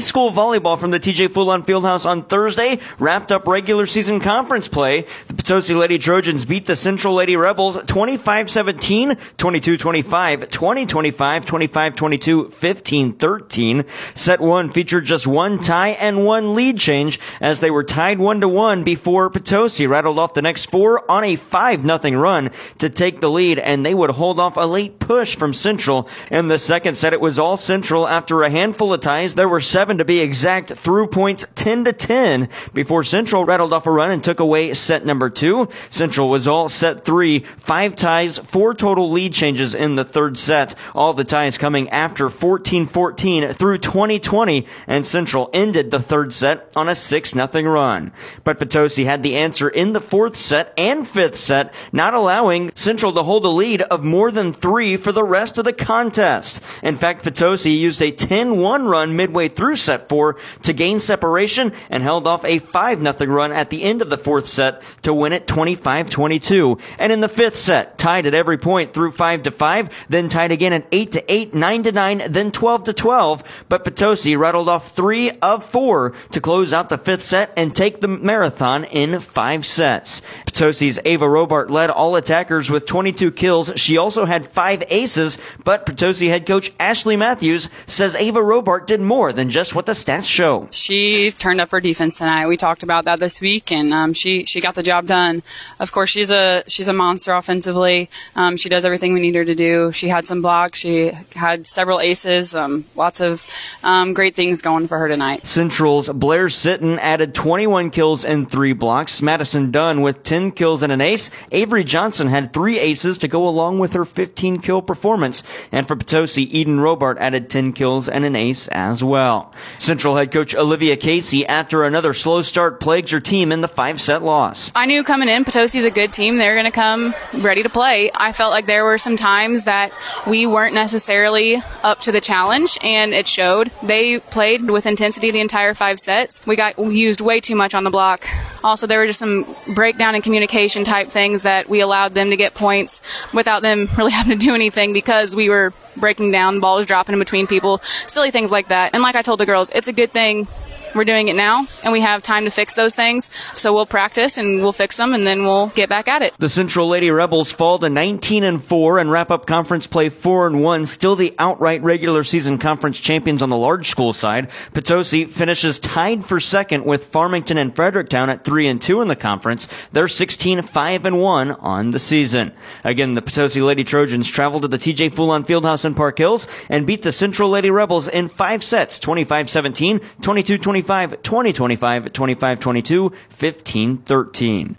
School volleyball from the TJ Fulon Fieldhouse on Thursday wrapped up regular season conference play. The Potosi Lady Trojans beat the Central Lady Rebels 25-17, 22-25, 20-25, 25-22, 15-13. Set 1 featured just one tie and one lead change as they were tied 1 to 1 before Potosi rattled off the next four on a 5 nothing run to take the lead and they would hold off a late push from Central. In the second set it was all Central after a handful of ties. There were seven to be exact through points 10 to 10 before Central rattled off a run and took away set number two. Central was all set three, five ties, four total lead changes in the third set. All the ties coming after 14-14 through 2020 and Central ended the third set on a 6 nothing run. But Potosi had the answer in the fourth set and fifth set, not allowing Central to hold a lead of more than three for the rest of the contest. In fact, Potosi used a 10-1 run midway through set four to gain separation and held off a 5 0 run at the end of the fourth set to win it 25-22. And in the fifth set, tied at every point through 5 to 5, then tied again at 8 to 8, 9 to 9, then 12 to 12. But Potosi rattled off three of four to close out the fifth set and take the marathon in five sets. Potosi's Ava Robart led all attackers with 22 kills. She also had five aces, but Potosi head coach Ashley Matthews says Ava Robart did more than just what the stats show. She turned up her defense tonight. We talked about that this week, and um, she she got the job done. Of course, she's a she's a monster offensively. Um, she does everything we need her to do. She had some blocks. She had several aces. Um, lots of um, great things going for her tonight. Central's Blair Sitton added 21 kills and three blocks. Madison Dunn with 10 kills and an ace. Avery Johnson had three aces to go along with her 15 kill performance. And for Potosi, Eden Robart added 10 kills and an ace as well. Central head coach Olivia Casey, after another slow start, plagues her team in the five set loss. I knew coming in, Potosi's a good team. They're going to come ready to play. I felt like there were some times that we weren't necessarily up to the challenge, and it showed. They played with intensity the entire five sets. We got used way too much on the block. Also, there were just some breakdown and communication type things that we allowed them to get points without them really having to do anything because we were breaking down, the ball was dropping in between people, silly things like that. And like I told the girls, it's a good thing we're doing it now and we have time to fix those things. So we'll practice and we'll fix them and then we'll get back at it. The Central Lady Rebels fall to 19 and 4 and wrap up conference play 4 and 1, still the outright regular season conference champions on the large school side. Potosi finishes tied for second with Farmington and Fredericktown at 3 and 2 in the conference. They're 16 5 and 1 on the season. Again, the Potosi Lady Trojans travel to the TJ Fulon Fieldhouse in Park Hills and beat the Central Lady Rebels in 5 sets, 25-17, 22-25, 25 22, 15 13.